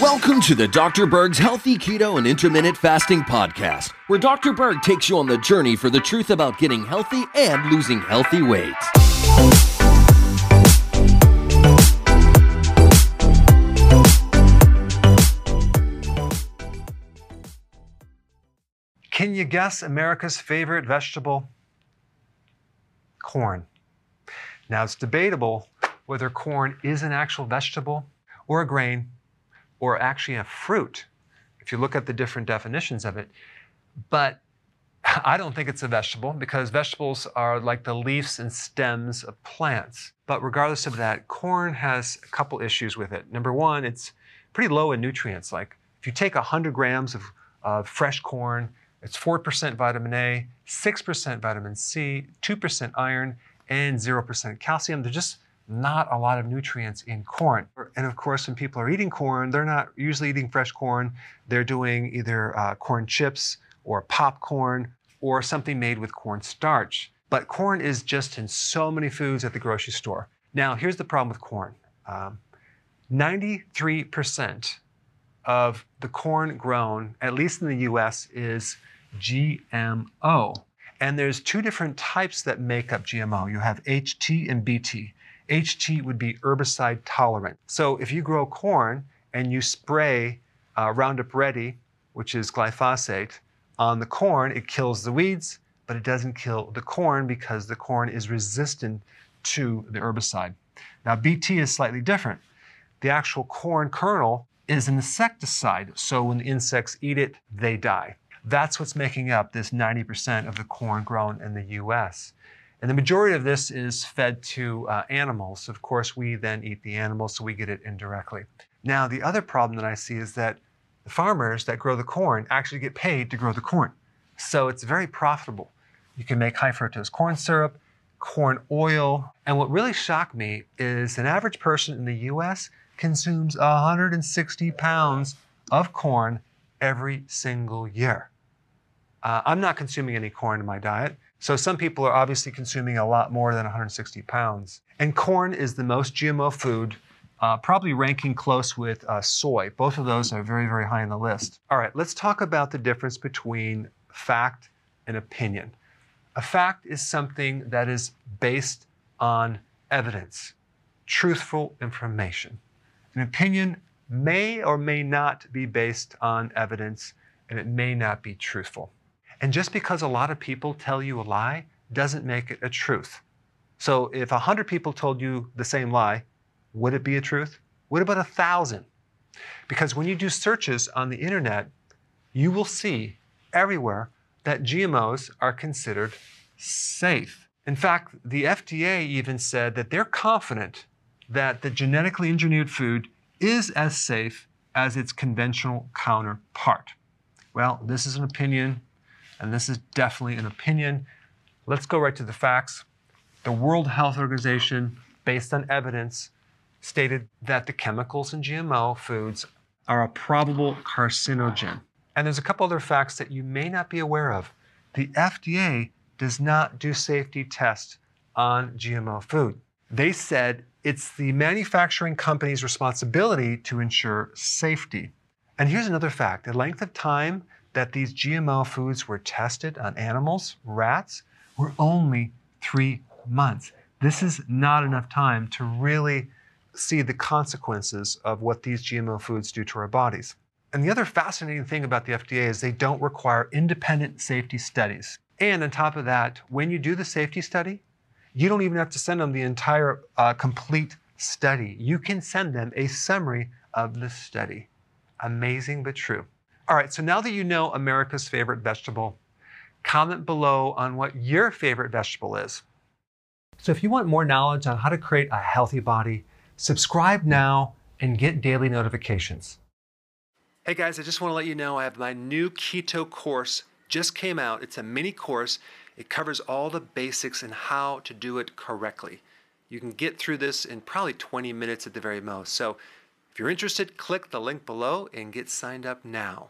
Welcome to the Dr. Berg's Healthy Keto and Intermittent Fasting Podcast, where Dr. Berg takes you on the journey for the truth about getting healthy and losing healthy weight. Can you guess America's favorite vegetable? Corn. Now, it's debatable whether corn is an actual vegetable or a grain or actually a fruit, if you look at the different definitions of it. But I don't think it's a vegetable because vegetables are like the leaves and stems of plants. But regardless of that, corn has a couple issues with it. Number one, it's pretty low in nutrients. Like if you take 100 grams of, fresh corn, it's 4% vitamin A, 6% vitamin C, 2% iron, and 0% calcium. They're just not a lot of nutrients in corn. And of course, when people are eating corn, they're not usually eating fresh corn. They're doing either uh, corn chips or popcorn or something made with corn starch. But corn is just in so many foods at the grocery store. Now, here's the problem with corn. Um, 93% of the corn grown, at least in the US, is GMO. And there's two different types that make up GMO. You have HT and BT. HT would be herbicide tolerant. So if you grow corn and you spray uh, Roundup Ready, which is glyphosate, on the corn, it kills the weeds, but it doesn't kill the corn because the corn is resistant to the herbicide. Now, BT is slightly different. The actual corn kernel is an insecticide, so when the insects eat it, they die. That's what's making up this 90% of the corn grown in the US. And the majority of this is fed to uh, animals. Of course, we then eat the animals, so we get it indirectly. Now, the other problem that I see is that the farmers that grow the corn actually get paid to grow the corn. So it's very profitable. You can make high fructose corn syrup, corn oil. And what really shocked me is an average person in the US consumes 160 pounds of corn every single year. Uh, I'm not consuming any corn in my diet. So some people are obviously consuming a lot more than 160 pounds. And corn is the most GMO food, uh, probably ranking close with uh, soy. Both of those are very, very high on the list. All right, let's talk about the difference between fact and opinion. A fact is something that is based on evidence, truthful information. An opinion may or may not be based on evidence, and it may not be truthful. And just because a lot of people tell you a lie doesn't make it a truth. So if 100 people told you the same lie, would it be a truth? What about a thousand? Because when you do searches on the internet, you will see everywhere that GMOs are considered safe. In fact, the FDA even said that they're confident that the genetically engineered food is as safe as its conventional counterpart. Well, this is an opinion and this is definitely an opinion. Let's go right to the facts. The World Health Organization, based on evidence, stated that the chemicals in GMO foods are a probable carcinogen. And there's a couple other facts that you may not be aware of. The FDA does not do safety tests on GMO food. They said it's the manufacturing company's responsibility to ensure safety. And here's another fact the length of time that these GMO foods were tested on animals, rats, were only three months. This is not enough time to really see the consequences of what these GMO foods do to our bodies. And the other fascinating thing about the FDA is they don't require independent safety studies. And on top of that, when you do the safety study, you don't even have to send them the entire uh, complete study. You can send them a summary of the study. Amazing but true. All right, so now that you know America's favorite vegetable, comment below on what your favorite vegetable is. So if you want more knowledge on how to create a healthy body, subscribe now and get daily notifications. Hey guys, I just want to let you know I have my new keto course just came out. It's a mini course. It covers all the basics and how to do it correctly. You can get through this in probably 20 minutes at the very most. So if you're interested, click the link below and get signed up now.